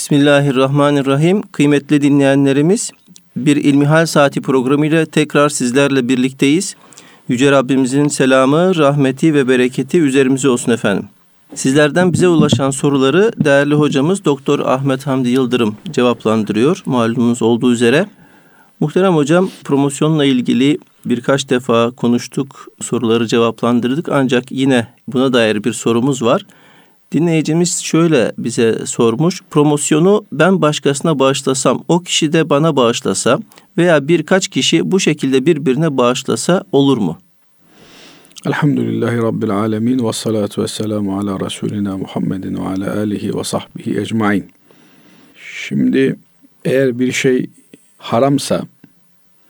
Bismillahirrahmanirrahim. Kıymetli dinleyenlerimiz, bir İlmihal Saati programıyla tekrar sizlerle birlikteyiz. Yüce Rabbimizin selamı, rahmeti ve bereketi üzerimize olsun efendim. Sizlerden bize ulaşan soruları değerli hocamız Doktor Ahmet Hamdi Yıldırım cevaplandırıyor. Malumunuz olduğu üzere. Muhterem hocam promosyonla ilgili birkaç defa konuştuk, soruları cevaplandırdık ancak yine buna dair bir sorumuz var. Dinleyicimiz şöyle bize sormuş. Promosyonu ben başkasına bağışlasam, o kişi de bana bağışlasa veya birkaç kişi bu şekilde birbirine bağışlasa olur mu? Elhamdülillahi Rabbil alemin ve salatu ve selamu ala Resulina Muhammedin ve ala alihi ve sahbihi ecmain. Şimdi eğer bir şey haramsa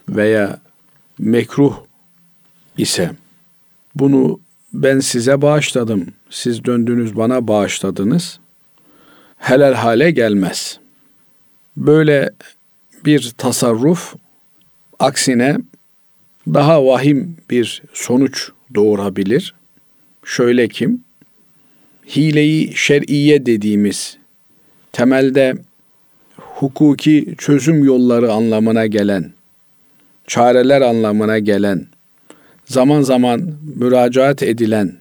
veya mekruh ise bunu ben size bağışladım, siz döndünüz bana bağışladınız, helal hale gelmez. Böyle bir tasarruf aksine daha vahim bir sonuç doğurabilir. Şöyle kim? Hileyi şer'iye dediğimiz temelde hukuki çözüm yolları anlamına gelen, çareler anlamına gelen, zaman zaman müracaat edilen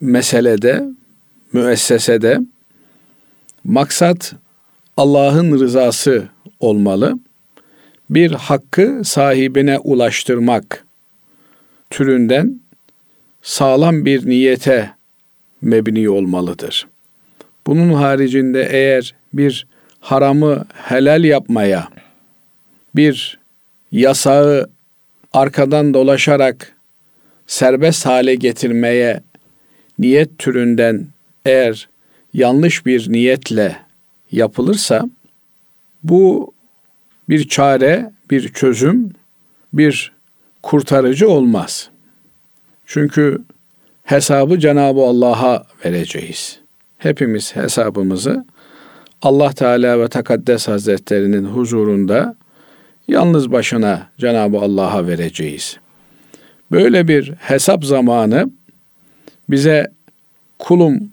meselede, müessesede maksat Allah'ın rızası olmalı. Bir hakkı sahibine ulaştırmak türünden sağlam bir niyete mebni olmalıdır. Bunun haricinde eğer bir haramı helal yapmaya, bir yasağı arkadan dolaşarak serbest hale getirmeye niyet türünden eğer yanlış bir niyetle yapılırsa bu bir çare, bir çözüm, bir kurtarıcı olmaz. Çünkü hesabı Cenab-ı Allah'a vereceğiz. Hepimiz hesabımızı Allah Teala ve Tekaddes Hazretlerinin huzurunda yalnız başına Cenab-ı Allah'a vereceğiz. Böyle bir hesap zamanı bize kulum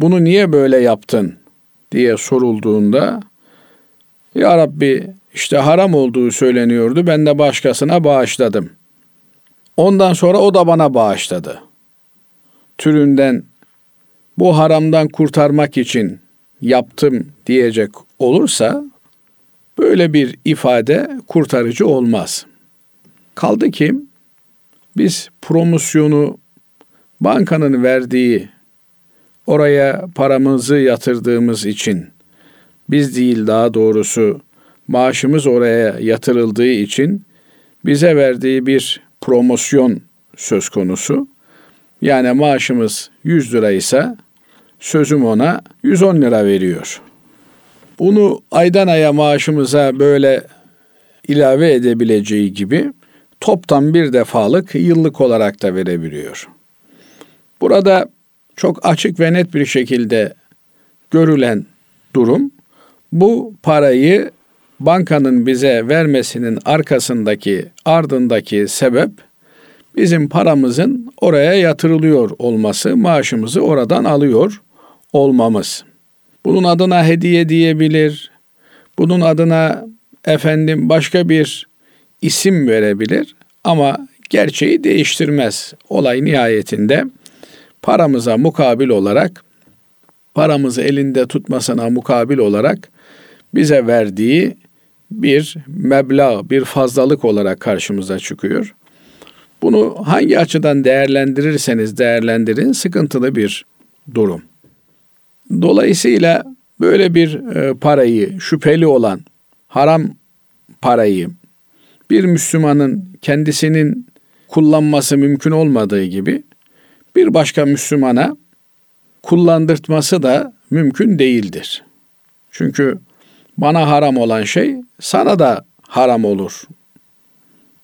bunu niye böyle yaptın diye sorulduğunda Ya Rabbi işte haram olduğu söyleniyordu ben de başkasına bağışladım. Ondan sonra o da bana bağışladı. Türünden bu haramdan kurtarmak için yaptım diyecek olursa böyle bir ifade kurtarıcı olmaz. Kaldı ki biz promosyonu bankanın verdiği oraya paramızı yatırdığımız için biz değil daha doğrusu maaşımız oraya yatırıldığı için bize verdiği bir promosyon söz konusu. Yani maaşımız 100 lira ise sözüm ona 110 lira veriyor. Bunu aydan aya maaşımıza böyle ilave edebileceği gibi toptan bir defalık yıllık olarak da verebiliyor. Burada çok açık ve net bir şekilde görülen durum bu parayı bankanın bize vermesinin arkasındaki ardındaki sebep bizim paramızın oraya yatırılıyor olması, maaşımızı oradan alıyor olmamız. Bunun adına hediye diyebilir. Bunun adına efendim başka bir isim verebilir ama gerçeği değiştirmez. Olay nihayetinde paramıza mukabil olarak paramızı elinde tutmasına mukabil olarak bize verdiği bir meblağ, bir fazlalık olarak karşımıza çıkıyor. Bunu hangi açıdan değerlendirirseniz değerlendirin sıkıntılı bir durum. Dolayısıyla böyle bir e, parayı şüpheli olan haram parayı bir Müslümanın kendisinin kullanması mümkün olmadığı gibi bir başka Müslümana kullandırtması da mümkün değildir. Çünkü bana haram olan şey sana da haram olur.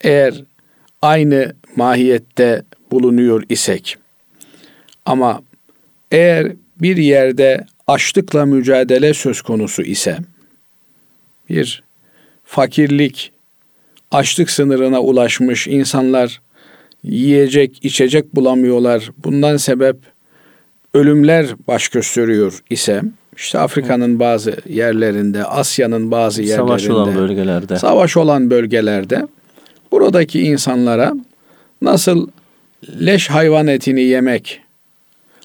Eğer aynı mahiyette bulunuyor isek. Ama eğer bir yerde açlıkla mücadele söz konusu ise bir fakirlik, açlık sınırına ulaşmış insanlar yiyecek, içecek bulamıyorlar. Bundan sebep ölümler baş gösteriyor ise işte Afrika'nın bazı yerlerinde, Asya'nın bazı yerlerinde, Savaş olan bölgelerde. savaş olan bölgelerde buradaki insanlara nasıl leş hayvan etini yemek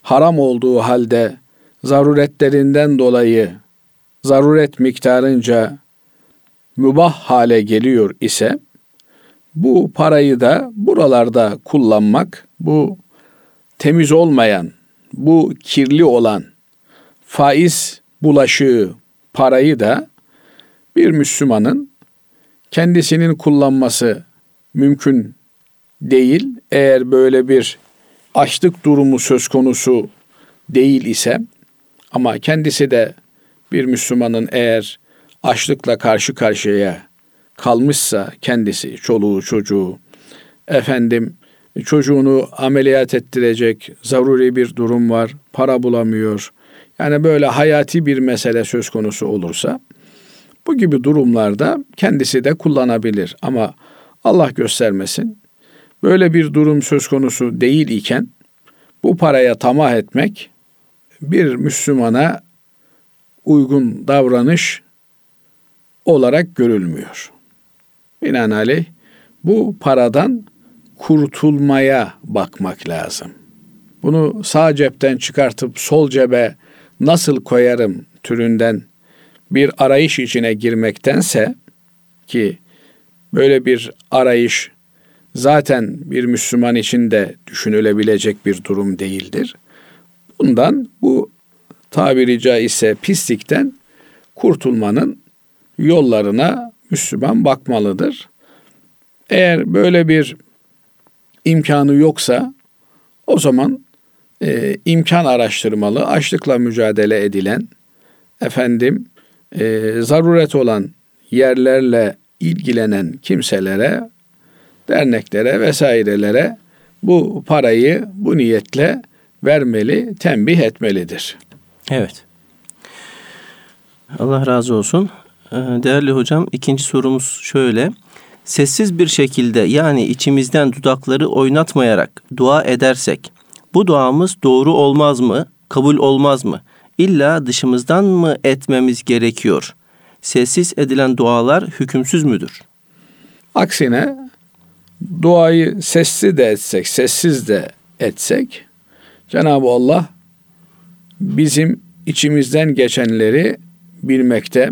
haram olduğu halde zaruretlerinden dolayı zaruret miktarınca mübah hale geliyor ise bu parayı da buralarda kullanmak, bu temiz olmayan, bu kirli olan faiz bulaşığı parayı da bir Müslümanın kendisinin kullanması mümkün değil. Eğer böyle bir açlık durumu söz konusu değil ise ama kendisi de bir Müslümanın eğer açlıkla karşı karşıya kalmışsa kendisi, çoluğu, çocuğu, efendim çocuğunu ameliyat ettirecek zaruri bir durum var, para bulamıyor. Yani böyle hayati bir mesele söz konusu olursa bu gibi durumlarda kendisi de kullanabilir. Ama Allah göstermesin böyle bir durum söz konusu değil iken bu paraya tamah etmek bir Müslümana uygun davranış olarak görülmüyor. Binaenaleyh bu paradan kurtulmaya bakmak lazım. Bunu sağ cepten çıkartıp sol cebe nasıl koyarım türünden bir arayış içine girmektense ki böyle bir arayış zaten bir Müslüman için de düşünülebilecek bir durum değildir. Bundan bu tabiri caizse pislikten kurtulmanın yollarına Müslüman bakmalıdır. Eğer böyle bir imkanı yoksa o zaman e, imkan araştırmalı, açlıkla mücadele edilen, efendim e, zaruret olan yerlerle ilgilenen kimselere, derneklere vesairelere bu parayı bu niyetle vermeli, tembih etmelidir. Evet. Allah razı olsun. Ee, değerli hocam ikinci sorumuz şöyle. Sessiz bir şekilde yani içimizden dudakları oynatmayarak dua edersek bu duamız doğru olmaz mı? Kabul olmaz mı? İlla dışımızdan mı etmemiz gerekiyor? Sessiz edilen dualar hükümsüz müdür? Aksine duayı sesli de etsek, sessiz de etsek Cenab-ı Allah bizim içimizden geçenleri bilmekte,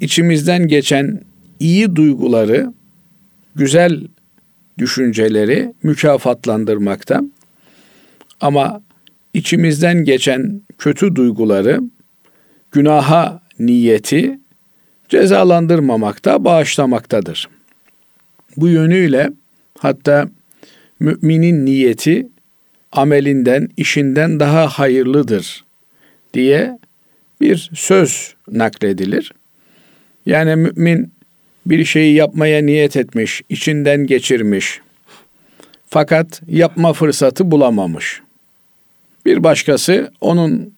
içimizden geçen iyi duyguları, güzel düşünceleri mükafatlandırmakta. Ama içimizden geçen kötü duyguları, günaha niyeti cezalandırmamakta, bağışlamaktadır. Bu yönüyle hatta müminin niyeti amelinden, işinden daha hayırlıdır diye bir söz nakledilir. Yani mümin bir şeyi yapmaya niyet etmiş, içinden geçirmiş. Fakat yapma fırsatı bulamamış. Bir başkası onun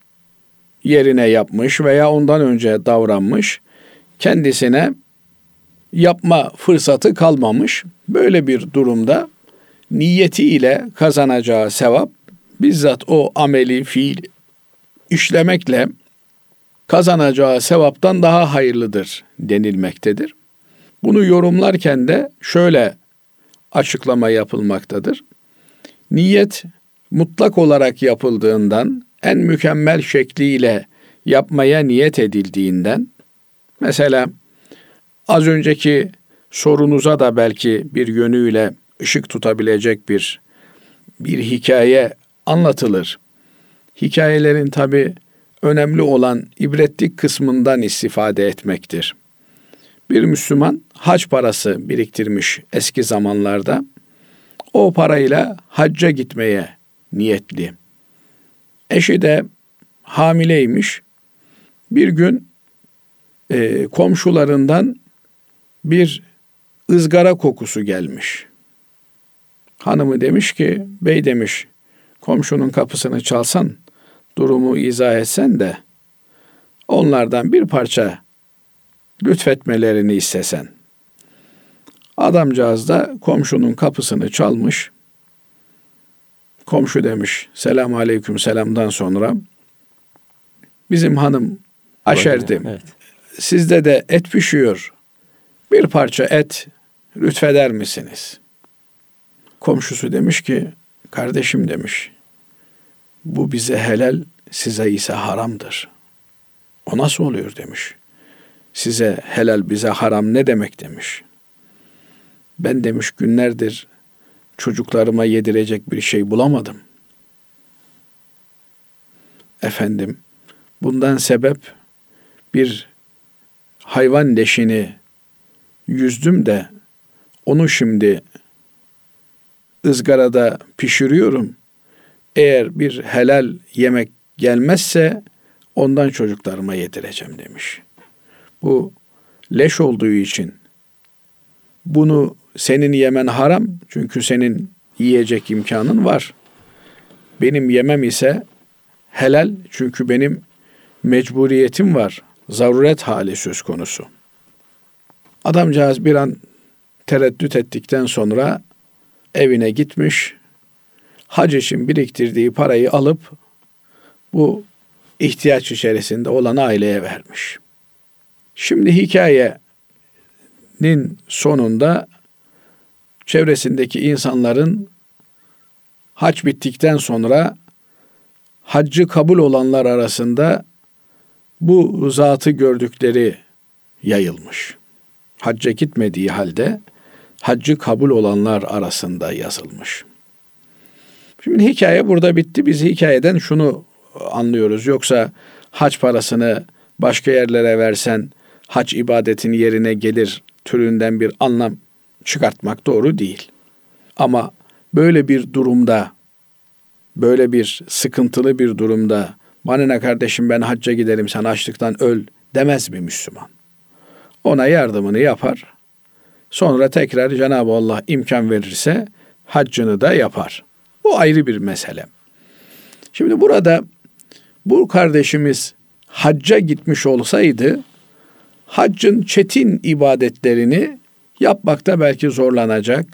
yerine yapmış veya ondan önce davranmış. Kendisine yapma fırsatı kalmamış. Böyle bir durumda niyeti ile kazanacağı sevap bizzat o ameli fiil işlemekle kazanacağı sevaptan daha hayırlıdır denilmektedir. Bunu yorumlarken de şöyle açıklama yapılmaktadır. Niyet mutlak olarak yapıldığından, en mükemmel şekliyle yapmaya niyet edildiğinden, mesela az önceki sorunuza da belki bir yönüyle ışık tutabilecek bir bir hikaye anlatılır. Hikayelerin tabi önemli olan ibretlik kısmından istifade etmektir. Bir Müslüman hac parası biriktirmiş eski zamanlarda. O parayla hacca gitmeye niyetli. Eşi de hamileymiş. Bir gün e, komşularından bir ızgara kokusu gelmiş. Hanımı demiş ki, bey demiş, komşunun kapısını çalsan, durumu izah etsen de onlardan bir parça lütfetmelerini istesen. Adamcağız da komşunun kapısını çalmış. Komşu demiş selam aleyküm selamdan sonra bizim hanım aşerdim. Evet. Sizde de et pişiyor. Bir parça et lütfeder misiniz? Komşusu demiş ki kardeşim demiş bu bize helal size ise haramdır. O nasıl oluyor demiş. Size helal bize haram ne demek demiş. Ben demiş günlerdir çocuklarıma yedirecek bir şey bulamadım. Efendim bundan sebep bir hayvan leşini yüzdüm de onu şimdi ızgarada pişiriyorum. Eğer bir helal yemek gelmezse ondan çocuklarıma yedireceğim demiş. Bu leş olduğu için bunu senin yemen haram çünkü senin yiyecek imkanın var. Benim yemem ise helal çünkü benim mecburiyetim var. Zaruret hali söz konusu. Adamcağız bir an tereddüt ettikten sonra evine gitmiş. Hac için biriktirdiği parayı alıp bu ihtiyaç içerisinde olan aileye vermiş. Şimdi hikayenin sonunda çevresindeki insanların hac bittikten sonra haccı kabul olanlar arasında bu zatı gördükleri yayılmış. Hacca gitmediği halde haccı kabul olanlar arasında yazılmış. Şimdi hikaye burada bitti. Biz hikayeden şunu anlıyoruz. Yoksa hac parasını başka yerlere versen hac ibadetin yerine gelir türünden bir anlam çıkartmak doğru değil. Ama böyle bir durumda, böyle bir sıkıntılı bir durumda bana ne kardeşim ben hacca giderim sen açlıktan öl demez bir Müslüman. Ona yardımını yapar. Sonra tekrar Cenab-ı Allah imkan verirse haccını da yapar. Bu ayrı bir mesele. Şimdi burada bu kardeşimiz hacca gitmiş olsaydı haccın çetin ibadetlerini yapmakta belki zorlanacak.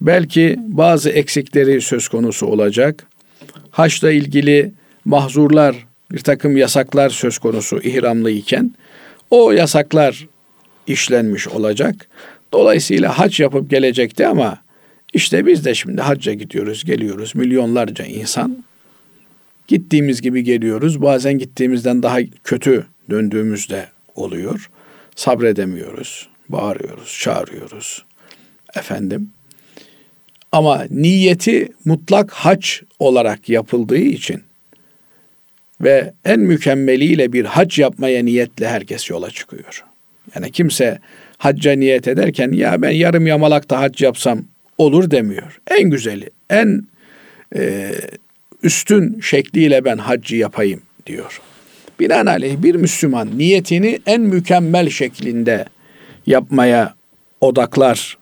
Belki bazı eksikleri söz konusu olacak. Haçla ilgili mahzurlar, bir takım yasaklar söz konusu ihramlı iken o yasaklar işlenmiş olacak. Dolayısıyla hac yapıp gelecekti ama işte biz de şimdi hacca gidiyoruz, geliyoruz. Milyonlarca insan gittiğimiz gibi geliyoruz. Bazen gittiğimizden daha kötü döndüğümüzde oluyor. Sabredemiyoruz, bağırıyoruz, çağırıyoruz. Efendim. Ama niyeti mutlak hac olarak yapıldığı için ve en mükemmeliyle bir hac yapmaya niyetle herkes yola çıkıyor. Yani kimse hacca niyet ederken ya ben yarım yamalak da hac yapsam olur demiyor. En güzeli, en e, üstün şekliyle ben haccı yapayım diyor. Binaenaleyh bir Müslüman niyetini en mükemmel şeklinde yapmaya odaklar.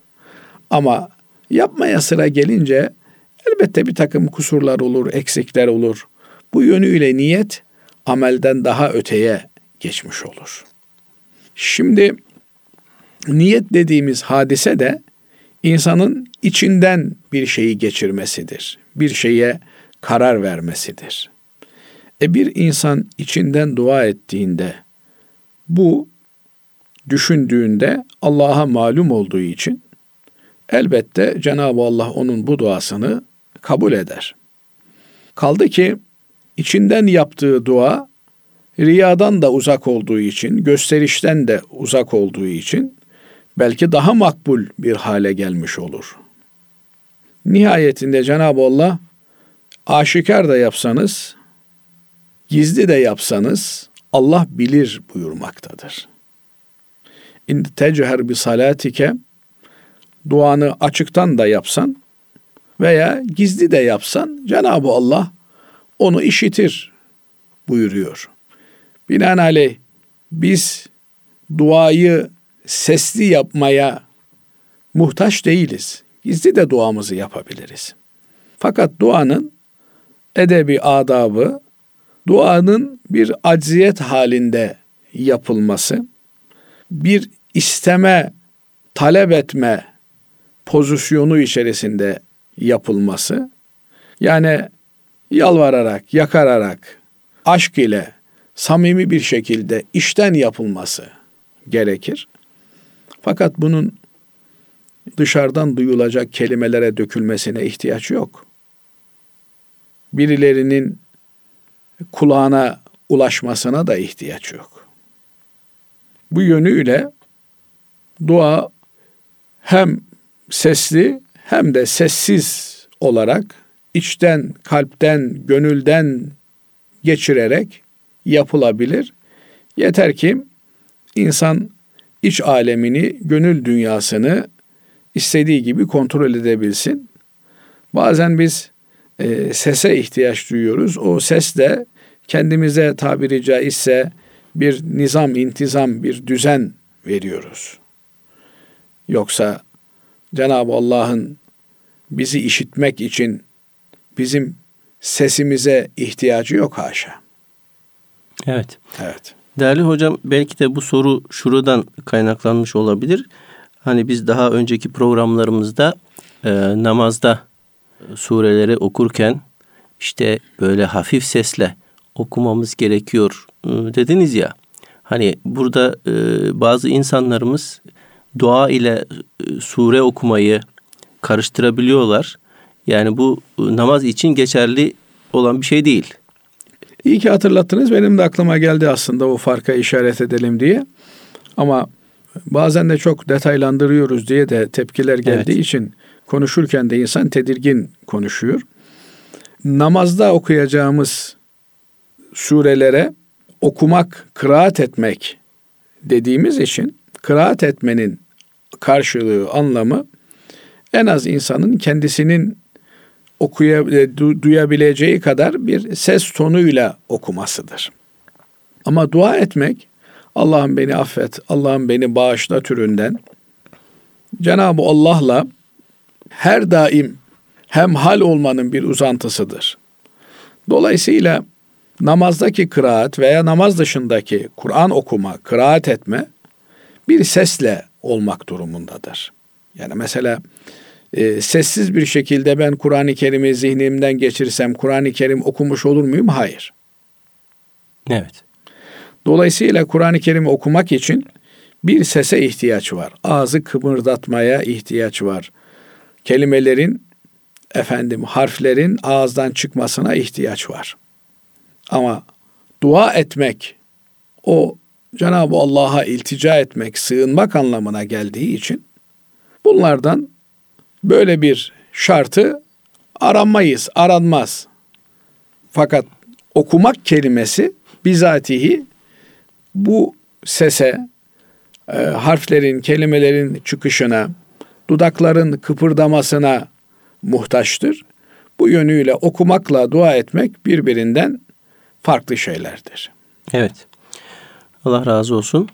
Ama yapmaya sıra gelince elbette bir takım kusurlar olur, eksikler olur. Bu yönüyle niyet amelden daha öteye geçmiş olur. Şimdi niyet dediğimiz hadise de insanın içinden bir şeyi geçirmesidir. Bir şeye karar vermesidir. E bir insan içinden dua ettiğinde bu düşündüğünde Allah'a malum olduğu için elbette Cenab-ı Allah onun bu duasını kabul eder. Kaldı ki içinden yaptığı dua riyadan da uzak olduğu için, gösterişten de uzak olduğu için belki daha makbul bir hale gelmiş olur. Nihayetinde Cenab-ı Allah aşikar da yapsanız, gizli de yapsanız Allah bilir buyurmaktadır. İn techer bi salatike duanı açıktan da yapsan veya gizli de yapsan Cenab-ı Allah onu işitir buyuruyor. Binaenaleyh biz duayı sesli yapmaya muhtaç değiliz. Gizli de duamızı yapabiliriz. Fakat duanın edebi adabı, duanın bir acziyet halinde yapılması, bir isteme, talep etme pozisyonu içerisinde yapılması, yani yalvararak, yakararak, aşk ile, samimi bir şekilde işten yapılması gerekir. Fakat bunun dışarıdan duyulacak kelimelere dökülmesine ihtiyaç yok. Birilerinin kulağına ulaşmasına da ihtiyaç yok. Bu yönüyle dua hem sesli hem de sessiz olarak içten, kalpten, gönülden geçirerek yapılabilir. Yeter ki insan iç alemini, gönül dünyasını istediği gibi kontrol edebilsin. Bazen biz e, sese ihtiyaç duyuyoruz. O ses de kendimize tabiri caizse bir nizam, intizam, bir düzen veriyoruz. Yoksa Cenab-ı Allah'ın bizi işitmek için bizim sesimize ihtiyacı yok haşa. Evet. Evet. Değerli hocam belki de bu soru şuradan kaynaklanmış olabilir. Hani biz daha önceki programlarımızda e, namazda sureleri okurken işte böyle hafif sesle okumamız gerekiyor e, dediniz ya. Hani burada e, bazı insanlarımız dua ile e, sure okumayı karıştırabiliyorlar. Yani bu e, namaz için geçerli olan bir şey değil. İyi ki hatırlattınız. Benim de aklıma geldi aslında o farka işaret edelim diye. Ama bazen de çok detaylandırıyoruz diye de tepkiler geldiği evet. için konuşurken de insan tedirgin konuşuyor. Namazda okuyacağımız surelere okumak, kıraat etmek dediğimiz için kıraat etmenin karşılığı, anlamı en az insanın kendisinin okuya, e, duyabileceği kadar bir ses tonuyla okumasıdır. Ama dua etmek Allah'ım beni affet, Allah'ım beni bağışla türünden Cenab-ı Allah'la her daim hem hal olmanın bir uzantısıdır. Dolayısıyla namazdaki kıraat veya namaz dışındaki Kur'an okuma, kıraat etme bir sesle olmak durumundadır. Yani mesela e, sessiz bir şekilde ben Kur'an-ı Kerim'i zihnimden geçirsem Kur'an-ı Kerim okumuş olur muyum? Hayır. Evet. Dolayısıyla Kur'an-ı Kerim'i okumak için bir sese ihtiyaç var. Ağzı kımırdatmaya ihtiyaç var. Kelimelerin efendim harflerin ağızdan çıkmasına ihtiyaç var. Ama dua etmek o Cenab-ı Allah'a iltica etmek, sığınmak anlamına geldiği için bunlardan böyle bir şartı aranmayız, aranmaz. Fakat okumak kelimesi bizatihi bu sese, e, harflerin, kelimelerin çıkışına, dudakların kıpırdamasına muhtaçtır. Bu yönüyle okumakla dua etmek birbirinden farklı şeylerdir. Evet. Allah razı olsun.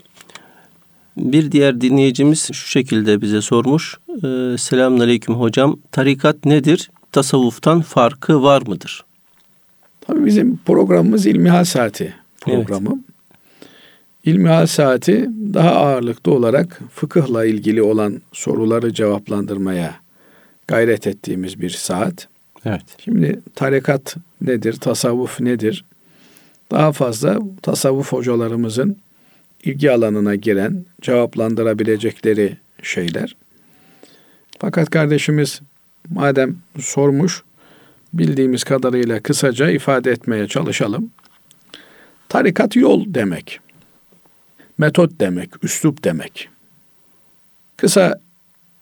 Bir diğer dinleyicimiz şu şekilde bize sormuş. Ee, Selamun Aleyküm hocam. Tarikat nedir? Tasavvuftan farkı var mıdır? Tabii bizim programımız İlmihal Saati programı. Evet. İlmihal Saati daha ağırlıklı olarak fıkıhla ilgili olan soruları cevaplandırmaya gayret ettiğimiz bir saat. Evet. Şimdi tarikat nedir? Tasavvuf nedir? Daha fazla tasavvuf hocalarımızın ilgi alanına giren, cevaplandırabilecekleri şeyler. Fakat kardeşimiz madem sormuş, bildiğimiz kadarıyla kısaca ifade etmeye çalışalım. Tarikat yol demek. Metot demek, üslup demek. Kısa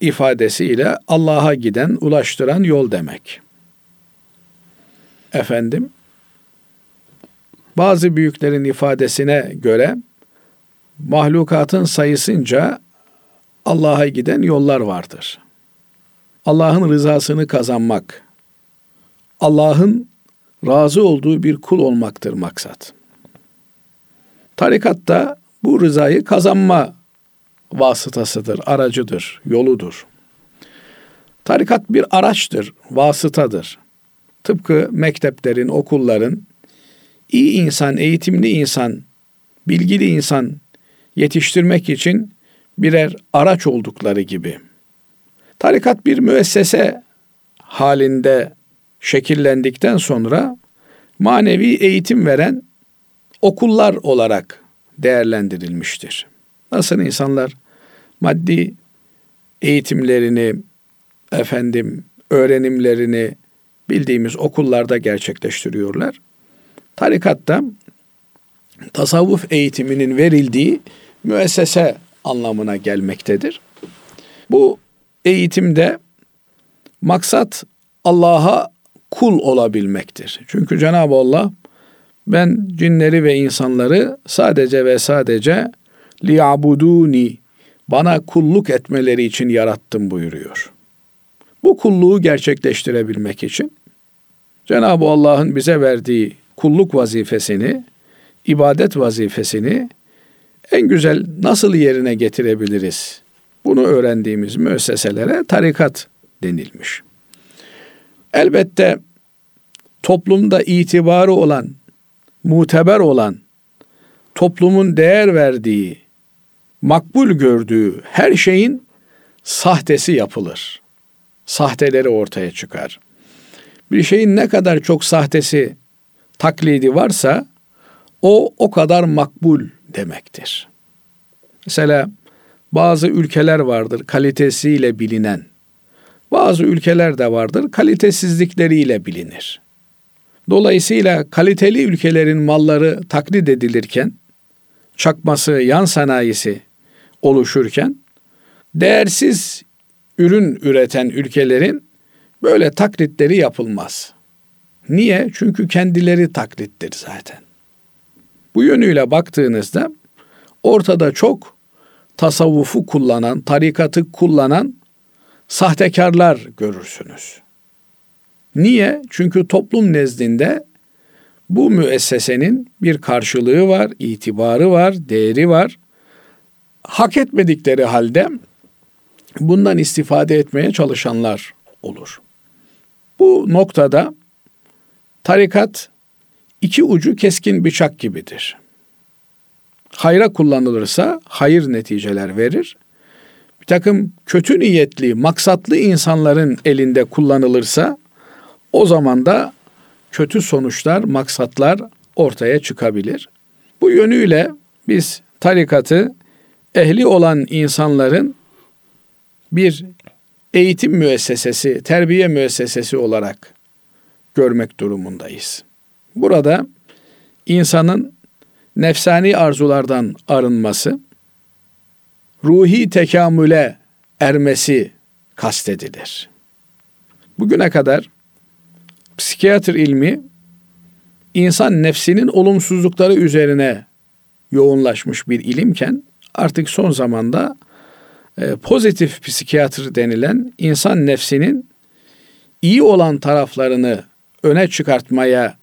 ifadesiyle Allah'a giden, ulaştıran yol demek. Efendim, bazı büyüklerin ifadesine göre mahlukatın sayısınca Allah'a giden yollar vardır. Allah'ın rızasını kazanmak, Allah'ın razı olduğu bir kul olmaktır maksat. Tarikatta bu rızayı kazanma vasıtasıdır, aracıdır, yoludur. Tarikat bir araçtır, vasıtadır. Tıpkı mekteplerin, okulların iyi insan, eğitimli insan, bilgili insan yetiştirmek için birer araç oldukları gibi. Tarikat bir müessese halinde şekillendikten sonra manevi eğitim veren okullar olarak değerlendirilmiştir. Nasıl insanlar maddi eğitimlerini, efendim öğrenimlerini bildiğimiz okullarda gerçekleştiriyorlar. Tarikatta tasavvuf eğitiminin verildiği müessese anlamına gelmektedir. Bu eğitimde maksat Allah'a kul olabilmektir. Çünkü Cenab-ı Allah ben cinleri ve insanları sadece ve sadece liyabuduni bana kulluk etmeleri için yarattım buyuruyor. Bu kulluğu gerçekleştirebilmek için Cenab-ı Allah'ın bize verdiği kulluk vazifesini, ibadet vazifesini en güzel nasıl yerine getirebiliriz? Bunu öğrendiğimiz müesseselere tarikat denilmiş. Elbette toplumda itibarı olan, muteber olan, toplumun değer verdiği, makbul gördüğü her şeyin sahtesi yapılır. Sahteleri ortaya çıkar. Bir şeyin ne kadar çok sahtesi, taklidi varsa o o kadar makbul demektir. Mesela bazı ülkeler vardır kalitesiyle bilinen. Bazı ülkeler de vardır kalitesizlikleriyle bilinir. Dolayısıyla kaliteli ülkelerin malları taklit edilirken, çakması, yan sanayisi oluşurken, değersiz ürün üreten ülkelerin böyle taklitleri yapılmaz. Niye? Çünkü kendileri taklittir zaten. Bu yönüyle baktığınızda ortada çok tasavvufu kullanan, tarikatı kullanan sahtekarlar görürsünüz. Niye? Çünkü toplum nezdinde bu müessesenin bir karşılığı var, itibarı var, değeri var. Hak etmedikleri halde bundan istifade etmeye çalışanlar olur. Bu noktada tarikat iki ucu keskin bıçak gibidir. Hayra kullanılırsa hayır neticeler verir. Bir takım kötü niyetli, maksatlı insanların elinde kullanılırsa o zaman da kötü sonuçlar, maksatlar ortaya çıkabilir. Bu yönüyle biz tarikatı ehli olan insanların bir eğitim müessesesi, terbiye müessesesi olarak görmek durumundayız. Burada insanın nefsani arzulardan arınması, ruhi tekamüle ermesi kastedilir. Bugüne kadar psikiyatr ilmi insan nefsinin olumsuzlukları üzerine yoğunlaşmış bir ilimken artık son zamanda e, pozitif psikiyatr denilen insan nefsinin iyi olan taraflarını öne çıkartmaya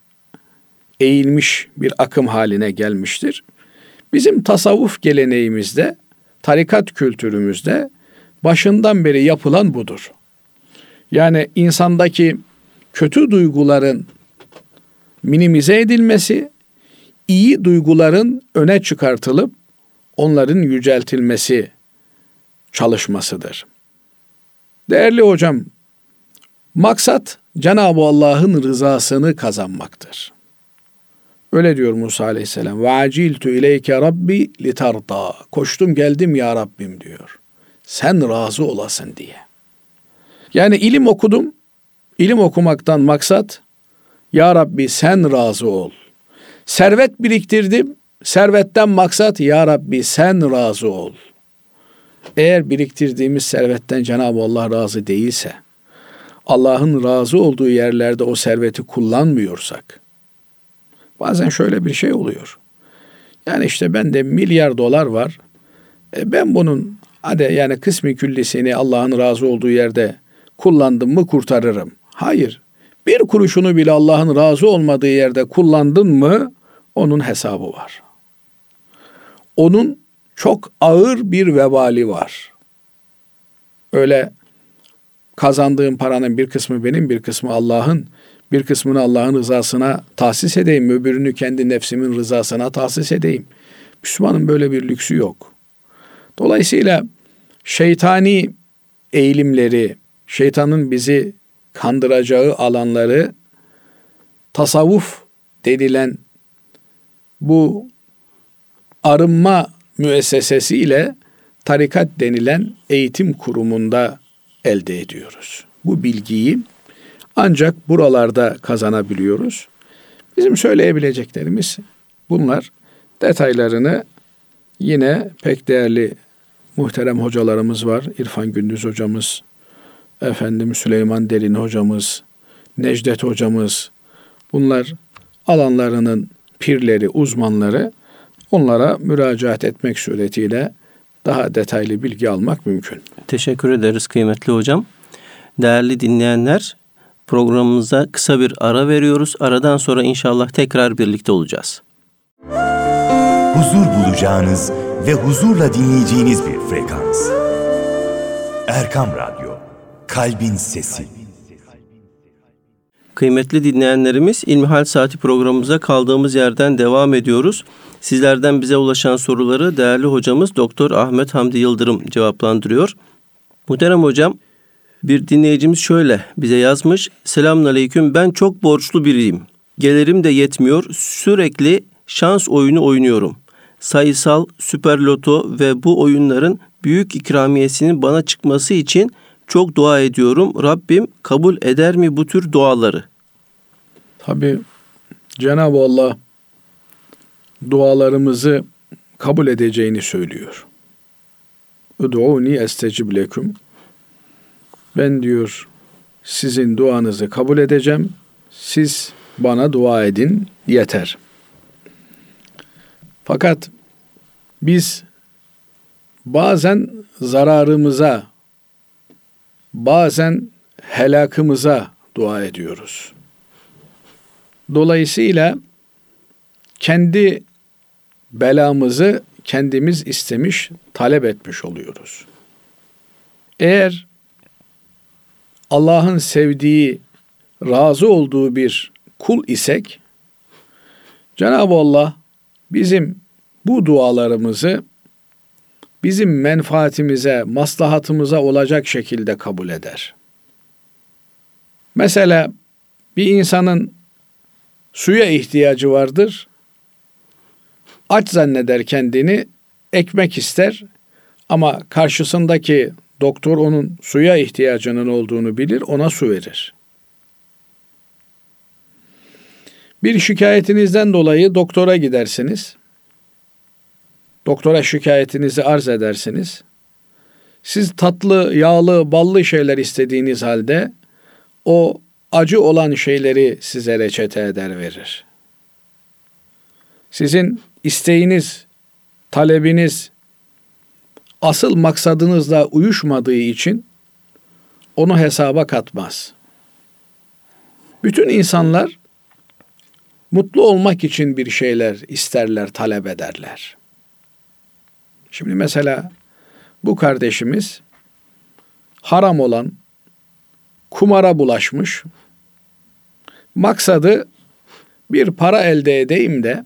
eğilmiş bir akım haline gelmiştir. Bizim tasavvuf geleneğimizde, tarikat kültürümüzde başından beri yapılan budur. Yani insandaki kötü duyguların minimize edilmesi, iyi duyguların öne çıkartılıp onların yüceltilmesi çalışmasıdır. Değerli hocam, maksat Cenab-ı Allah'ın rızasını kazanmaktır. Öyle diyor Musa Aleyhisselam. Ve aciltu ileyke rabbi litarda. Koştum geldim ya Rabbim diyor. Sen razı olasın diye. Yani ilim okudum. İlim okumaktan maksat ya Rabbi sen razı ol. Servet biriktirdim. Servetten maksat ya Rabbi sen razı ol. Eğer biriktirdiğimiz servetten Cenab-ı Allah razı değilse, Allah'ın razı olduğu yerlerde o serveti kullanmıyorsak, bazen şöyle bir şey oluyor. Yani işte bende milyar dolar var. E ben bunun hadi yani kısmi küllisini Allah'ın razı olduğu yerde kullandım mı kurtarırım. Hayır. Bir kuruşunu bile Allah'ın razı olmadığı yerde kullandın mı onun hesabı var. Onun çok ağır bir vebali var. Öyle kazandığım paranın bir kısmı benim, bir kısmı Allah'ın, bir kısmını Allah'ın rızasına tahsis edeyim, öbürünü kendi nefsimin rızasına tahsis edeyim. Müslümanın böyle bir lüksü yok. Dolayısıyla şeytani eğilimleri, şeytanın bizi kandıracağı alanları tasavvuf denilen bu arınma müessesesi ile tarikat denilen eğitim kurumunda elde ediyoruz. Bu bilgiyi ancak buralarda kazanabiliyoruz. Bizim söyleyebileceklerimiz bunlar. Detaylarını yine pek değerli muhterem hocalarımız var. İrfan Gündüz hocamız, efendim Süleyman Derin hocamız, Necdet hocamız. Bunlar alanlarının pirleri, uzmanları. Onlara müracaat etmek suretiyle daha detaylı bilgi almak mümkün. Teşekkür ederiz kıymetli hocam. Değerli dinleyenler, programımıza kısa bir ara veriyoruz. Aradan sonra inşallah tekrar birlikte olacağız. Huzur bulacağınız ve huzurla dinleyeceğiniz bir frekans. Erkam Radyo, Kalbin Sesi. Kıymetli dinleyenlerimiz İlmihal Saati programımıza kaldığımız yerden devam ediyoruz. Sizlerden bize ulaşan soruları değerli hocamız Doktor Ahmet Hamdi Yıldırım cevaplandırıyor. Muhterem hocam, bir dinleyicimiz şöyle bize yazmış. Selamun aleyküm ben çok borçlu biriyim. Gelirim de yetmiyor. Sürekli şans oyunu oynuyorum. Sayısal, süper loto ve bu oyunların büyük ikramiyesinin bana çıkması için çok dua ediyorum. Rabbim kabul eder mi bu tür duaları? Tabi Cenab-ı Allah dualarımızı kabul edeceğini söylüyor. Udu'uni estecib leküm. Ben diyor sizin duanızı kabul edeceğim. Siz bana dua edin yeter. Fakat biz bazen zararımıza, bazen helakımıza dua ediyoruz. Dolayısıyla kendi belamızı kendimiz istemiş, talep etmiş oluyoruz. Eğer Allah'ın sevdiği, razı olduğu bir kul isek, Cenab-ı Allah bizim bu dualarımızı bizim menfaatimize, maslahatımıza olacak şekilde kabul eder. Mesela bir insanın suya ihtiyacı vardır. Aç zanneder kendini, ekmek ister ama karşısındaki doktor onun suya ihtiyacının olduğunu bilir, ona su verir. Bir şikayetinizden dolayı doktora gidersiniz. Doktora şikayetinizi arz edersiniz. Siz tatlı, yağlı, ballı şeyler istediğiniz halde o acı olan şeyleri size reçete eder verir. Sizin isteğiniz, talebiniz asıl maksadınızla uyuşmadığı için onu hesaba katmaz. Bütün insanlar mutlu olmak için bir şeyler isterler, talep ederler. Şimdi mesela bu kardeşimiz haram olan kumara bulaşmış. Maksadı bir para elde edeyim de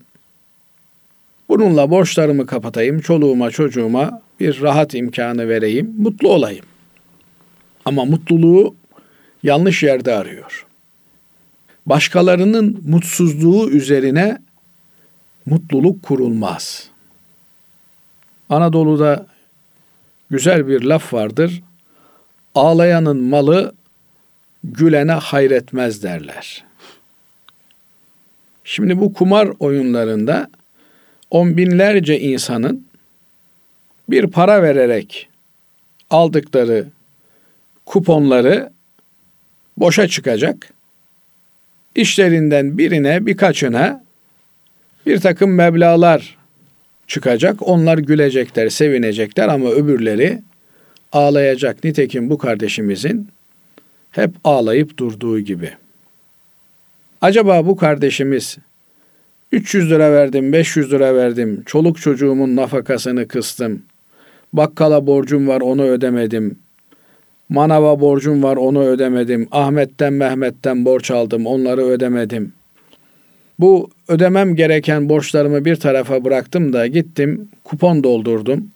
bununla borçlarımı kapatayım, çoluğuma çocuğuma bir rahat imkanı vereyim, mutlu olayım. Ama mutluluğu yanlış yerde arıyor. Başkalarının mutsuzluğu üzerine mutluluk kurulmaz. Anadolu'da güzel bir laf vardır. Ağlayanın malı gülene hayretmez derler. Şimdi bu kumar oyunlarında on binlerce insanın bir para vererek aldıkları kuponları boşa çıkacak. İşlerinden birine birkaçına bir takım meblalar çıkacak. Onlar gülecekler, sevinecekler ama öbürleri ağlayacak. Nitekim bu kardeşimizin hep ağlayıp durduğu gibi. Acaba bu kardeşimiz 300 lira verdim, 500 lira verdim, çoluk çocuğumun nafakasını kıstım, bakkala borcum var onu ödemedim, manava borcum var onu ödemedim, Ahmet'ten Mehmet'ten borç aldım onları ödemedim. Bu ödemem gereken borçlarımı bir tarafa bıraktım da gittim kupon doldurdum.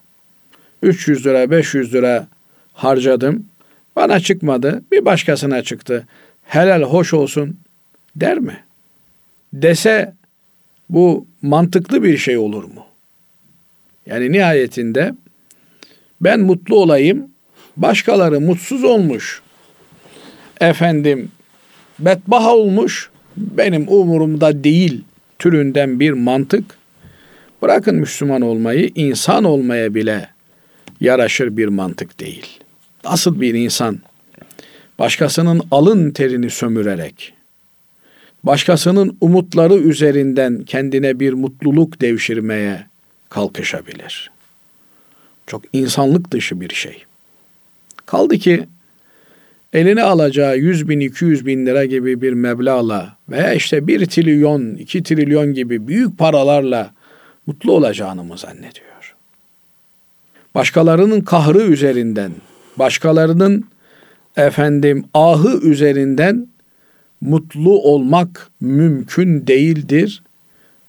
300 lira 500 lira harcadım. Bana çıkmadı bir başkasına çıktı. Helal hoş olsun der mi? Dese bu mantıklı bir şey olur mu? Yani nihayetinde ben mutlu olayım, başkaları mutsuz olmuş. Efendim bedbaha olmuş, benim umurumda değil türünden bir mantık. Bırakın Müslüman olmayı, insan olmaya bile yaraşır bir mantık değil. Asıl bir insan başkasının alın terini sömürerek, başkasının umutları üzerinden kendine bir mutluluk devşirmeye kalkışabilir. Çok insanlık dışı bir şey. Kaldı ki eline alacağı 100 bin 200 bin lira gibi bir meblağla veya işte 1 trilyon 2 trilyon gibi büyük paralarla mutlu olacağını mı zannediyor? Başkalarının kahrı üzerinden, başkalarının efendim ahı üzerinden mutlu olmak mümkün değildir.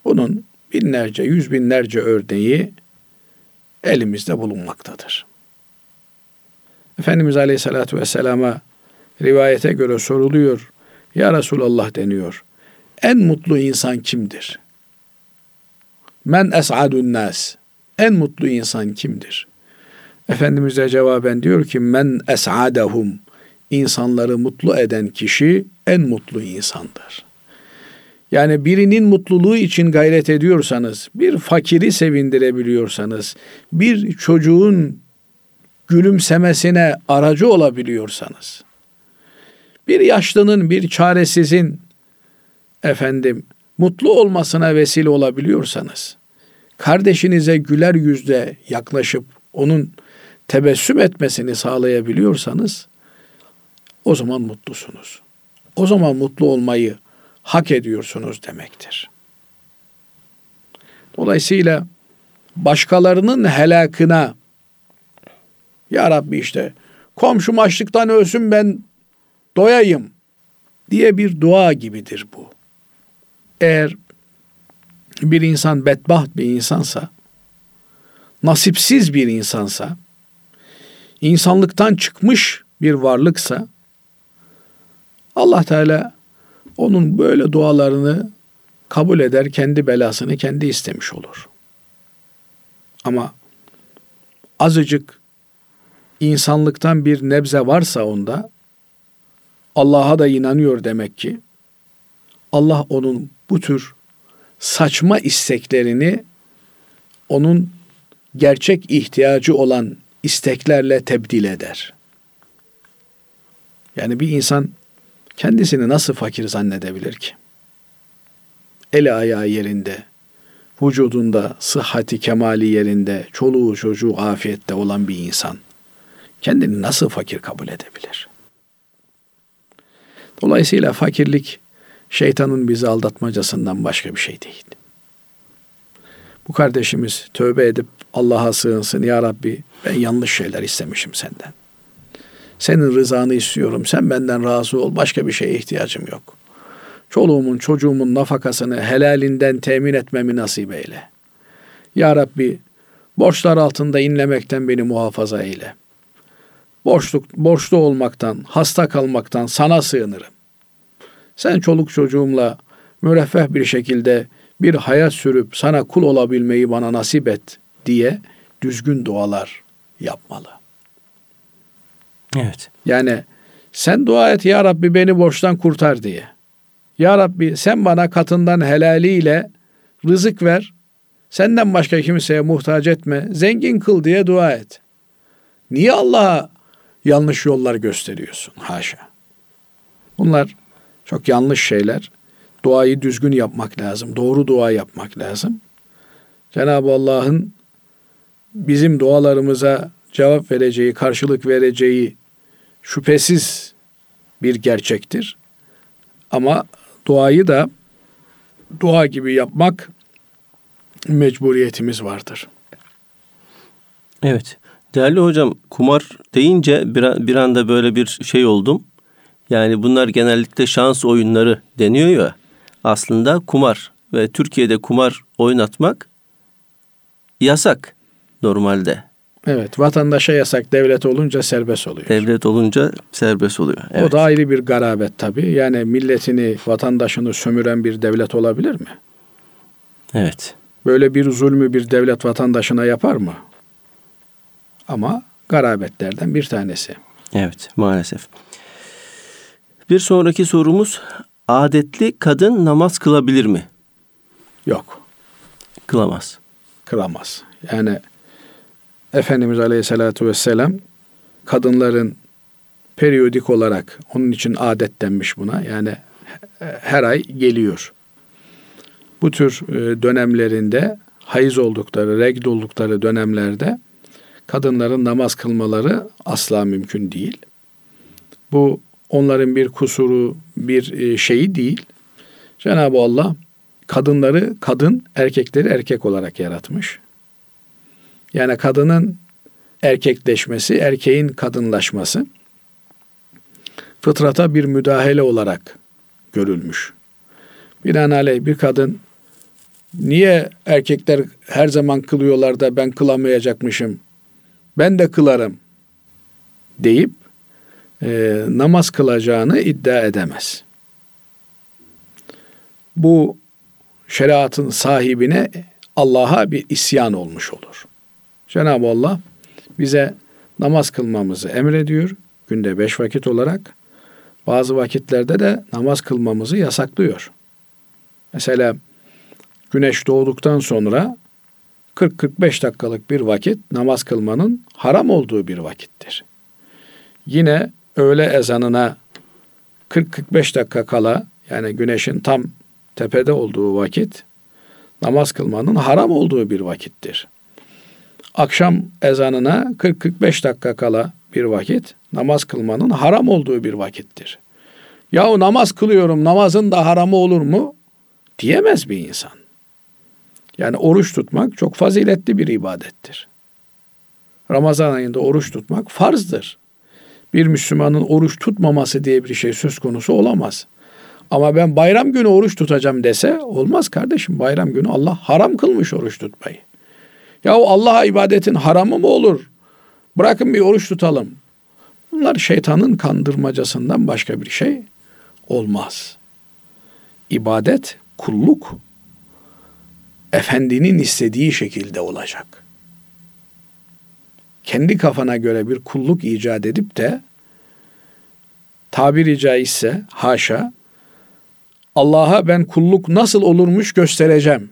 Bunun binlerce, yüz binlerce örneği elimizde bulunmaktadır. Efendimiz Aleyhisselatü Vesselam'a rivayete göre soruluyor. Ya Resulallah deniyor. En mutlu insan kimdir? Men es'adun nas. En mutlu insan kimdir? Efendimiz de cevaben diyor ki men es'adahum. İnsanları mutlu eden kişi en mutlu insandır. Yani birinin mutluluğu için gayret ediyorsanız, bir fakiri sevindirebiliyorsanız, bir çocuğun gülümsemesine aracı olabiliyorsanız, bir yaşlının, bir çaresizin efendim mutlu olmasına vesile olabiliyorsanız, kardeşinize güler yüzle yaklaşıp onun tebessüm etmesini sağlayabiliyorsanız o zaman mutlusunuz. O zaman mutlu olmayı hak ediyorsunuz demektir. Dolayısıyla başkalarının helakına ya Rabbi işte komşum açlıktan ölsün ben doyayım diye bir dua gibidir bu. Eğer bir insan bedbaht bir insansa, nasipsiz bir insansa, insanlıktan çıkmış bir varlıksa Allah Teala onun böyle dualarını kabul eder, kendi belasını kendi istemiş olur. Ama azıcık insanlıktan bir nebze varsa onda Allah'a da inanıyor demek ki. Allah onun bu tür saçma isteklerini onun gerçek ihtiyacı olan isteklerle tebdil eder. Yani bir insan kendisini nasıl fakir zannedebilir ki? Eli ayağı yerinde, vücudunda sıhhati kemali yerinde, çoluğu çocuğu afiyette olan bir insan kendini nasıl fakir kabul edebilir? Dolayısıyla fakirlik şeytanın bizi aldatmacasından başka bir şey değil. Bu kardeşimiz tövbe edip Allah'a sığınsın. Ya Rabbi ben yanlış şeyler istemişim senden. Senin rızanı istiyorum. Sen benden razı ol. Başka bir şeye ihtiyacım yok. Çoluğumun, çocuğumun nafakasını helalinden temin etmemi nasip eyle. Ya Rabbi borçlar altında inlemekten beni muhafaza eyle. Borçluk, borçlu olmaktan, hasta kalmaktan sana sığınırım. Sen çoluk çocuğumla müreffeh bir şekilde bir hayat sürüp sana kul olabilmeyi bana nasip et diye düzgün dualar yapmalı. Evet. Yani sen dua et ya Rabbi beni borçtan kurtar diye. Ya Rabbi sen bana katından helaliyle rızık ver. Senden başka kimseye muhtaç etme. Zengin kıl diye dua et. Niye Allah'a yanlış yollar gösteriyorsun? Haşa. Bunlar çok yanlış şeyler. Duayı düzgün yapmak lazım. Doğru dua yapmak lazım. Cenab-ı Allah'ın bizim dualarımıza cevap vereceği, karşılık vereceği şüphesiz bir gerçektir. Ama duayı da dua gibi yapmak mecburiyetimiz vardır. Evet. Değerli hocam kumar deyince bir, bir anda böyle bir şey oldum. Yani bunlar genellikle şans oyunları deniyor ya. Aslında kumar ve Türkiye'de kumar oynatmak yasak normalde. Evet, vatandaşa yasak, devlet olunca serbest oluyor. Devlet olunca serbest oluyor. Evet. O da ayrı bir garabet tabii. Yani milletini, vatandaşını sömüren bir devlet olabilir mi? Evet. Böyle bir zulmü bir devlet vatandaşına yapar mı? Ama garabetlerden bir tanesi. Evet maalesef. Bir sonraki sorumuz adetli kadın namaz kılabilir mi? Yok, Kılamaz. kılamaz. Yani Efendimiz Aleyhisselatü Vesselam kadınların periyodik olarak onun için adet denmiş buna. Yani her ay geliyor. Bu tür e, dönemlerinde hayız oldukları, regl oldukları dönemlerde kadınların namaz kılmaları asla mümkün değil. Bu onların bir kusuru, bir e, şeyi değil. Cenab-ı Allah kadınları kadın, erkekleri erkek olarak yaratmış. Yani kadının erkekleşmesi, erkeğin kadınlaşması fıtrata bir müdahale olarak görülmüş. Binaenaleyh bir kadın niye erkekler her zaman kılıyorlar da ben kılamayacakmışım, ben de kılarım deyip e, namaz kılacağını iddia edemez. Bu şeriatın sahibine Allah'a bir isyan olmuş olur. Cenab-ı Allah bize namaz kılmamızı emrediyor. Günde beş vakit olarak. Bazı vakitlerde de namaz kılmamızı yasaklıyor. Mesela güneş doğduktan sonra 40-45 dakikalık bir vakit namaz kılmanın haram olduğu bir vakittir. Yine öğle ezanına 40-45 dakika kala yani güneşin tam tepede olduğu vakit namaz kılmanın haram olduğu bir vakittir. Akşam ezanına 40-45 dakika kala bir vakit namaz kılmanın haram olduğu bir vakittir. Yahu namaz kılıyorum namazın da haramı olur mu? Diyemez bir insan. Yani oruç tutmak çok faziletli bir ibadettir. Ramazan ayında oruç tutmak farzdır. Bir Müslümanın oruç tutmaması diye bir şey söz konusu olamaz. Ama ben bayram günü oruç tutacağım dese olmaz kardeşim. Bayram günü Allah haram kılmış oruç tutmayı. Ya Allah'a ibadetin haramı mı olur? Bırakın bir oruç tutalım. Bunlar şeytanın kandırmacasından başka bir şey olmaz. İbadet, kulluk efendinin istediği şekilde olacak. Kendi kafana göre bir kulluk icat edip de tabiri caizse haşa Allah'a ben kulluk nasıl olurmuş göstereceğim.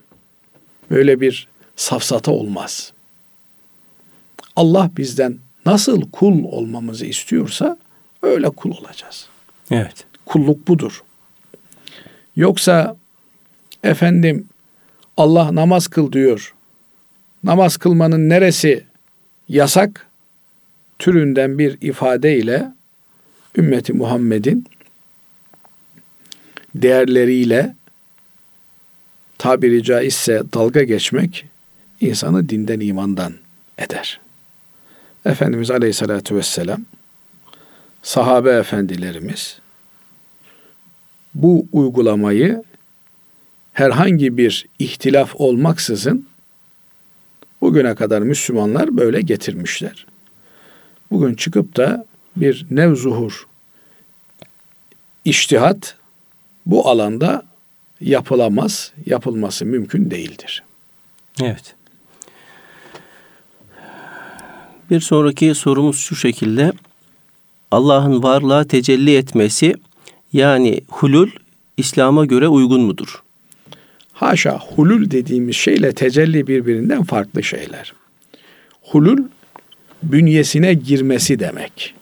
Böyle bir safsata olmaz. Allah bizden nasıl kul olmamızı istiyorsa öyle kul olacağız. Evet. Kulluk budur. Yoksa efendim Allah namaz kıl diyor. Namaz kılmanın neresi yasak türünden bir ifadeyle ümmeti Muhammed'in değerleriyle tabiri caizse dalga geçmek insanı dinden imandan eder. Efendimiz Aleyhisselatü Vesselam sahabe efendilerimiz bu uygulamayı herhangi bir ihtilaf olmaksızın bugüne kadar Müslümanlar böyle getirmişler. Bugün çıkıp da bir nevzuhur iştihat bu alanda yapılamaz, yapılması mümkün değildir. Evet. Bir sonraki sorumuz şu şekilde. Allah'ın varlığa tecelli etmesi yani hulul İslam'a göre uygun mudur? Haşa hulul dediğimiz şeyle tecelli birbirinden farklı şeyler. Hulul bünyesine girmesi demek.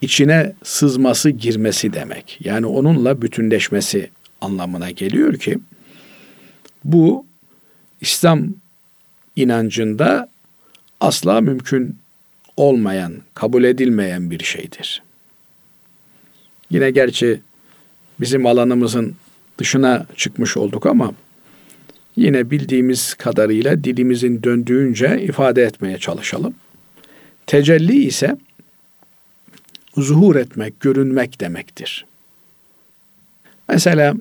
İçine sızması, girmesi demek. Yani onunla bütünleşmesi anlamına geliyor ki bu İslam inancında asla mümkün olmayan, kabul edilmeyen bir şeydir. Yine gerçi bizim alanımızın dışına çıkmış olduk ama yine bildiğimiz kadarıyla dilimizin döndüğünce ifade etmeye çalışalım. Tecelli ise zuhur etmek, görünmek demektir. Mesela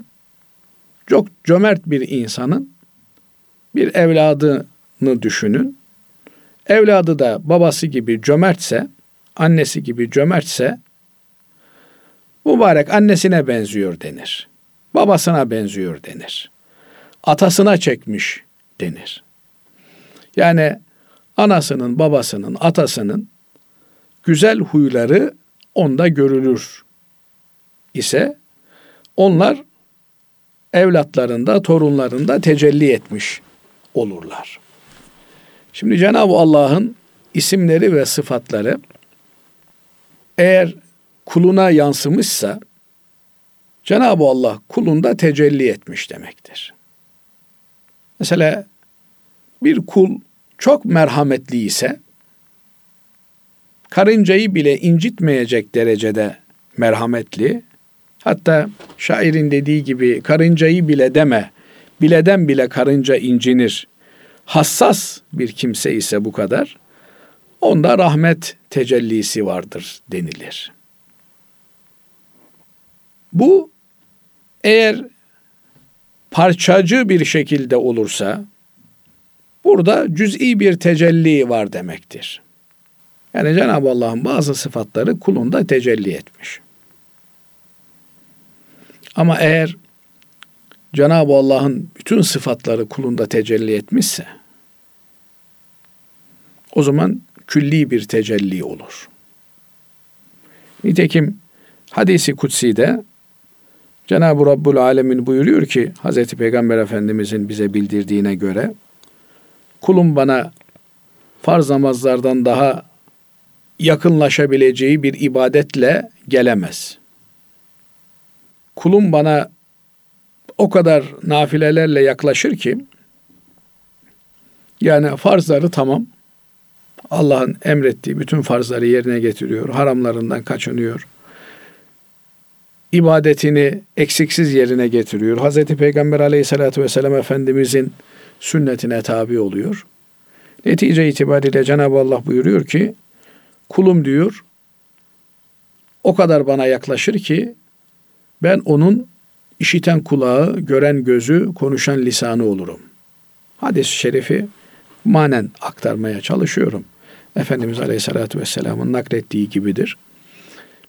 çok cömert bir insanın bir evladını düşünün. Evladı da babası gibi cömertse, annesi gibi cömertse mübarek annesine benziyor denir. Babasına benziyor denir. atasına çekmiş denir. Yani anasının, babasının, atasının güzel huyları onda görülür ise onlar evlatlarında, torunlarında tecelli etmiş olurlar. Şimdi Cenab-ı Allah'ın isimleri ve sıfatları eğer kuluna yansımışsa Cenab-ı Allah kulunda tecelli etmiş demektir. Mesela bir kul çok merhametli ise karıncayı bile incitmeyecek derecede merhametli. Hatta şairin dediği gibi karıncayı bile deme, bileden bile karınca incinir. Hassas bir kimse ise bu kadar, onda rahmet tecellisi vardır denilir. Bu eğer parçacı bir şekilde olursa burada cüz'i bir tecelli var demektir. Yani Cenab-ı Allah'ın bazı sıfatları kulunda tecelli etmiş. Ama eğer Cenab-ı Allah'ın bütün sıfatları kulunda tecelli etmişse o zaman külli bir tecelli olur. Nitekim hadisi kutsi'de Cenab-ı Rabbul Alemin buyuruyor ki Hz. Peygamber Efendimizin bize bildirdiğine göre kulum bana farz namazlardan daha yakınlaşabileceği bir ibadetle gelemez. Kulum bana o kadar nafilelerle yaklaşır ki yani farzları tamam. Allah'ın emrettiği bütün farzları yerine getiriyor. Haramlarından kaçınıyor. İbadetini eksiksiz yerine getiriyor. Hazreti Peygamber aleyhissalatü vesselam Efendimizin sünnetine tabi oluyor. Netice itibariyle Cenab-ı Allah buyuruyor ki kulum diyor o kadar bana yaklaşır ki ben onun işiten kulağı, gören gözü, konuşan lisanı olurum. Hadis-i şerifi manen aktarmaya çalışıyorum. Efendimiz Aleyhisselatü Vesselam'ın naklettiği gibidir.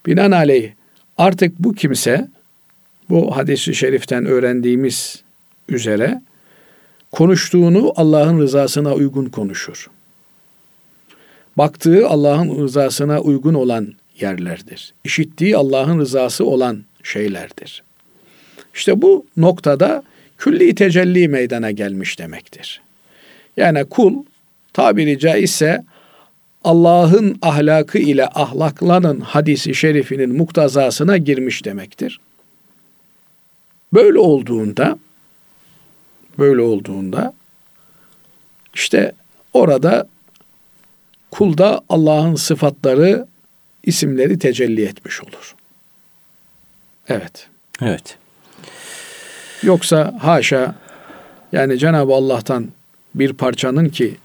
Binaenaleyh artık bu kimse bu hadis-i şeriften öğrendiğimiz üzere konuştuğunu Allah'ın rızasına uygun konuşur. Baktığı Allah'ın rızasına uygun olan yerlerdir. İşittiği Allah'ın rızası olan şeylerdir. İşte bu noktada külli tecelli meydana gelmiş demektir. Yani kul tabiri caizse Allah'ın ahlakı ile ahlaklanın hadisi şerifinin muktazasına girmiş demektir. Böyle olduğunda böyle olduğunda işte orada kulda Allah'ın sıfatları, isimleri tecelli etmiş olur. Evet. Evet. Yoksa haşa yani Cenab-ı Allah'tan bir parçanın ki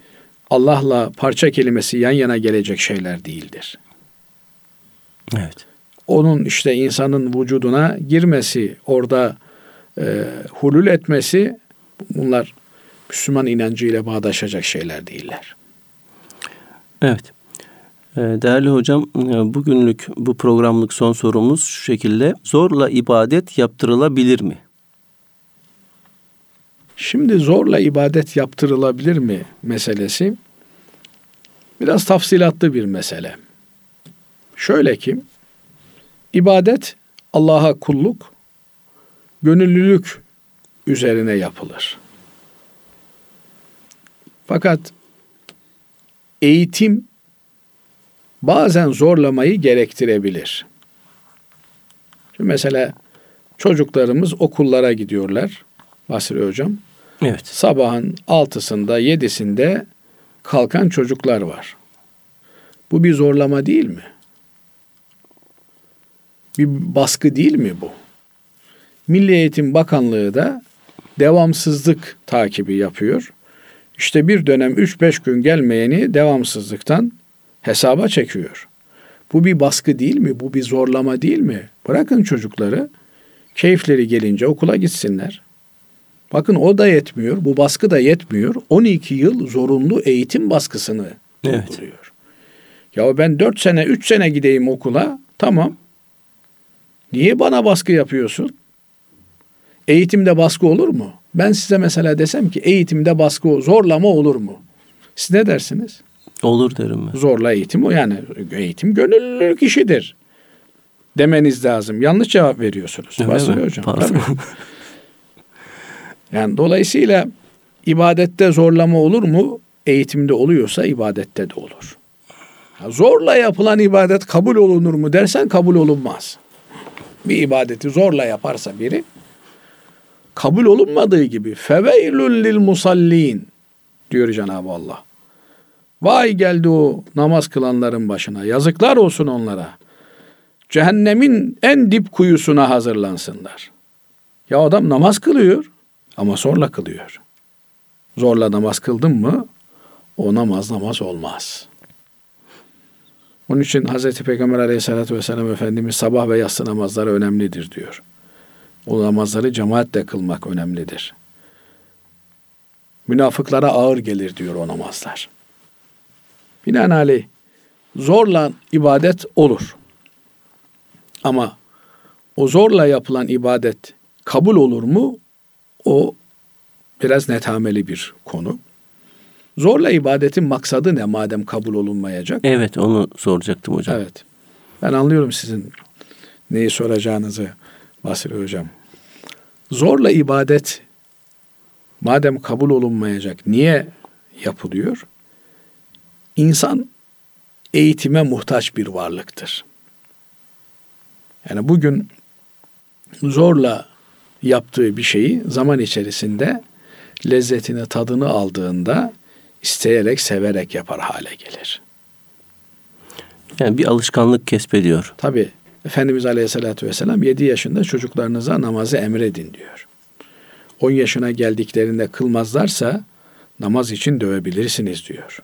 Allah'la parça kelimesi yan yana gelecek şeyler değildir. Evet. Onun işte insanın vücuduna girmesi, orada e, hulul etmesi bunlar Müslüman inancıyla bağdaşacak şeyler değiller. Evet. Ee, değerli hocam, e, bugünlük bu programlık son sorumuz şu şekilde. Zorla ibadet yaptırılabilir mi? Şimdi zorla ibadet yaptırılabilir mi meselesi biraz tafsilatlı bir mesele. Şöyle ki ibadet Allah'a kulluk gönüllülük üzerine yapılır. Fakat eğitim bazen zorlamayı gerektirebilir. Şimdi mesela çocuklarımız okullara gidiyorlar. Basri Hocam. Evet. Sabahın altısında, yedisinde kalkan çocuklar var. Bu bir zorlama değil mi? Bir baskı değil mi bu? Milli Eğitim Bakanlığı da devamsızlık takibi yapıyor. İşte bir dönem 3-5 gün gelmeyeni devamsızlıktan hesaba çekiyor. Bu bir baskı değil mi? Bu bir zorlama değil mi? Bırakın çocukları keyifleri gelince okula gitsinler. Bakın o da yetmiyor, bu baskı da yetmiyor. 12 yıl zorunlu eğitim baskısını Evet. uyguluyor. Ya ben 4 sene, 3 sene gideyim okula, tamam. Niye bana baskı yapıyorsun? Eğitimde baskı olur mu? Ben size mesela desem ki eğitimde baskı zorlama olur mu? Siz ne dersiniz? Olur derim ben. Zorla eğitim o yani eğitim gönüllülük işidir. Demeniz lazım. Yanlış cevap veriyorsunuz. Öyle Basri mi? hocam. Pardon. Yani dolayısıyla ibadette zorlama olur mu? Eğitimde oluyorsa ibadette de olur. Zorla yapılan ibadet kabul olunur mu dersen kabul olunmaz. Bir ibadeti zorla yaparsa biri kabul olunmadığı gibi feveylül lil musallin diyor Cenab-ı Allah. Vay geldi o namaz kılanların başına. Yazıklar olsun onlara. Cehennemin en dip kuyusuna hazırlansınlar. Ya adam namaz kılıyor ama zorla kılıyor. Zorla namaz kıldın mı o namaz namaz olmaz. Onun için Hazreti Peygamber aleyhissalatü vesselam Efendimiz sabah ve yatsı namazları önemlidir diyor. O namazları cemaatle kılmak önemlidir. Münafıklara ağır gelir diyor o namazlar. Binaenaleyh zorla ibadet olur. Ama o zorla yapılan ibadet kabul olur mu? O biraz netameli bir konu. Zorla ibadetin maksadı ne madem kabul olunmayacak? Evet onu soracaktım hocam. Evet. Ben anlıyorum sizin neyi soracağınızı Basri Hocam. Zorla ibadet madem kabul olunmayacak niye yapılıyor? İnsan eğitime muhtaç bir varlıktır. Yani bugün zorla yaptığı bir şeyi zaman içerisinde lezzetini, tadını aldığında isteyerek, severek yapar hale gelir. Yani bir alışkanlık kesbediyor. Tabi Efendimiz Aleyhisselatü Vesselam 7 yaşında çocuklarınıza namazı emredin diyor. 10 yaşına geldiklerinde kılmazlarsa namaz için dövebilirsiniz diyor.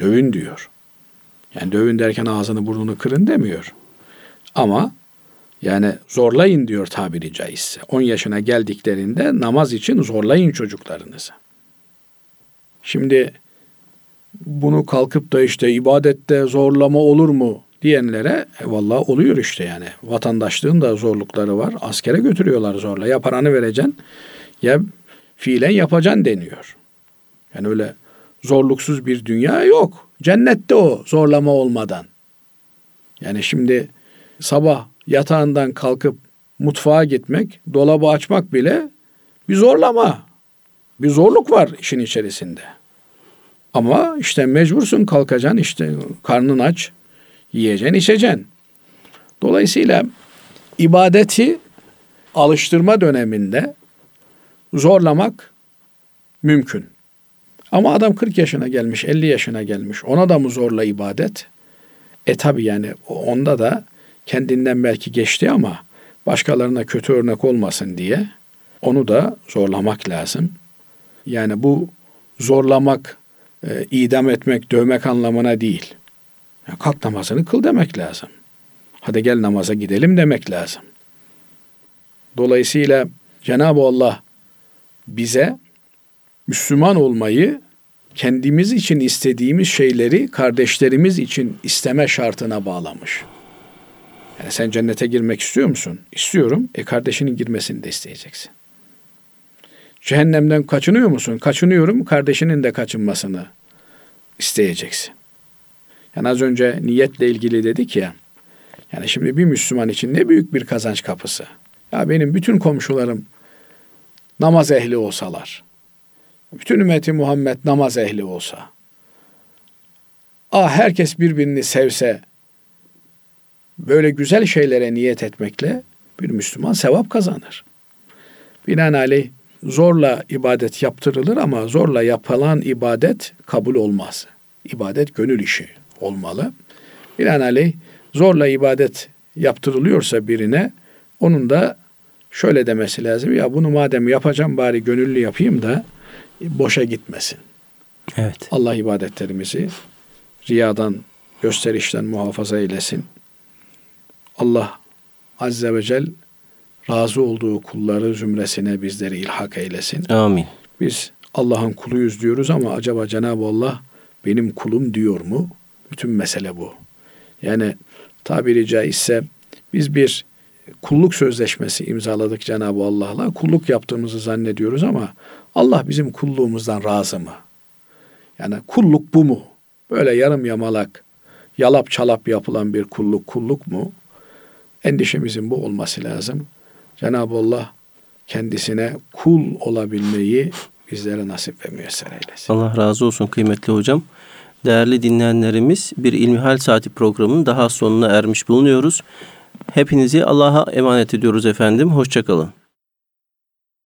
Dövün diyor. Yani dövün derken ağzını burnunu kırın demiyor. Ama yani zorlayın diyor tabiri caizse. 10 yaşına geldiklerinde namaz için zorlayın çocuklarınızı. Şimdi bunu kalkıp da işte ibadette zorlama olur mu diyenlere e, vallahi oluyor işte yani. Vatandaşlığın da zorlukları var. Askere götürüyorlar zorla. Ya paranı vereceksin ya fiilen yapacaksın deniyor. Yani öyle zorluksuz bir dünya yok. Cennette o zorlama olmadan. Yani şimdi sabah yatağından kalkıp mutfağa gitmek, dolabı açmak bile bir zorlama. Bir zorluk var işin içerisinde. Ama işte mecbursun kalkacaksın işte karnın aç, yiyeceksin, içeceksin. Dolayısıyla ibadeti alıştırma döneminde zorlamak mümkün. Ama adam 40 yaşına gelmiş, 50 yaşına gelmiş. Ona da mı zorla ibadet? E tabi yani onda da kendinden belki geçti ama başkalarına kötü örnek olmasın diye onu da zorlamak lazım. Yani bu zorlamak, e, idam etmek, dövmek anlamına değil. Ya kalk namazını kıl demek lazım. Hadi gel namaza gidelim demek lazım. Dolayısıyla Cenab-ı Allah bize Müslüman olmayı kendimiz için istediğimiz şeyleri kardeşlerimiz için isteme şartına bağlamış. Yani sen cennete girmek istiyor musun? İstiyorum. E kardeşinin girmesini de isteyeceksin. Cehennemden kaçınıyor musun? Kaçınıyorum. Kardeşinin de kaçınmasını isteyeceksin. Yani az önce niyetle ilgili dedik ya. Yani şimdi bir Müslüman için ne büyük bir kazanç kapısı. Ya benim bütün komşularım namaz ehli olsalar, bütün ümmeti Muhammed namaz ehli olsa, ah herkes birbirini sevse, böyle güzel şeylere niyet etmekle bir Müslüman sevap kazanır. Binaenaleyh zorla ibadet yaptırılır ama zorla yapılan ibadet kabul olmaz. İbadet gönül işi olmalı. Binaenaleyh zorla ibadet yaptırılıyorsa birine onun da şöyle demesi lazım. Ya bunu madem yapacağım bari gönüllü yapayım da boşa gitmesin. Evet. Allah ibadetlerimizi riyadan, gösterişten muhafaza eylesin. Allah Azze ve Celle razı olduğu kulları zümresine bizleri ilhak eylesin. Amin. Biz Allah'ın kuluyuz diyoruz ama acaba Cenab-ı Allah benim kulum diyor mu? Bütün mesele bu. Yani tabiri caizse biz bir kulluk sözleşmesi imzaladık Cenab-ı Allah'la. Kulluk yaptığımızı zannediyoruz ama Allah bizim kulluğumuzdan razı mı? Yani kulluk bu mu? Böyle yarım yamalak, yalap çalap yapılan bir kulluk kulluk mu? Endişemizin bu olması lazım. Cenab-ı Allah kendisine kul olabilmeyi bizlere nasip ve müyesser eylesin. Allah razı olsun kıymetli hocam. Değerli dinleyenlerimiz bir İlmihal Saati programının daha sonuna ermiş bulunuyoruz. Hepinizi Allah'a emanet ediyoruz efendim. Hoşçakalın.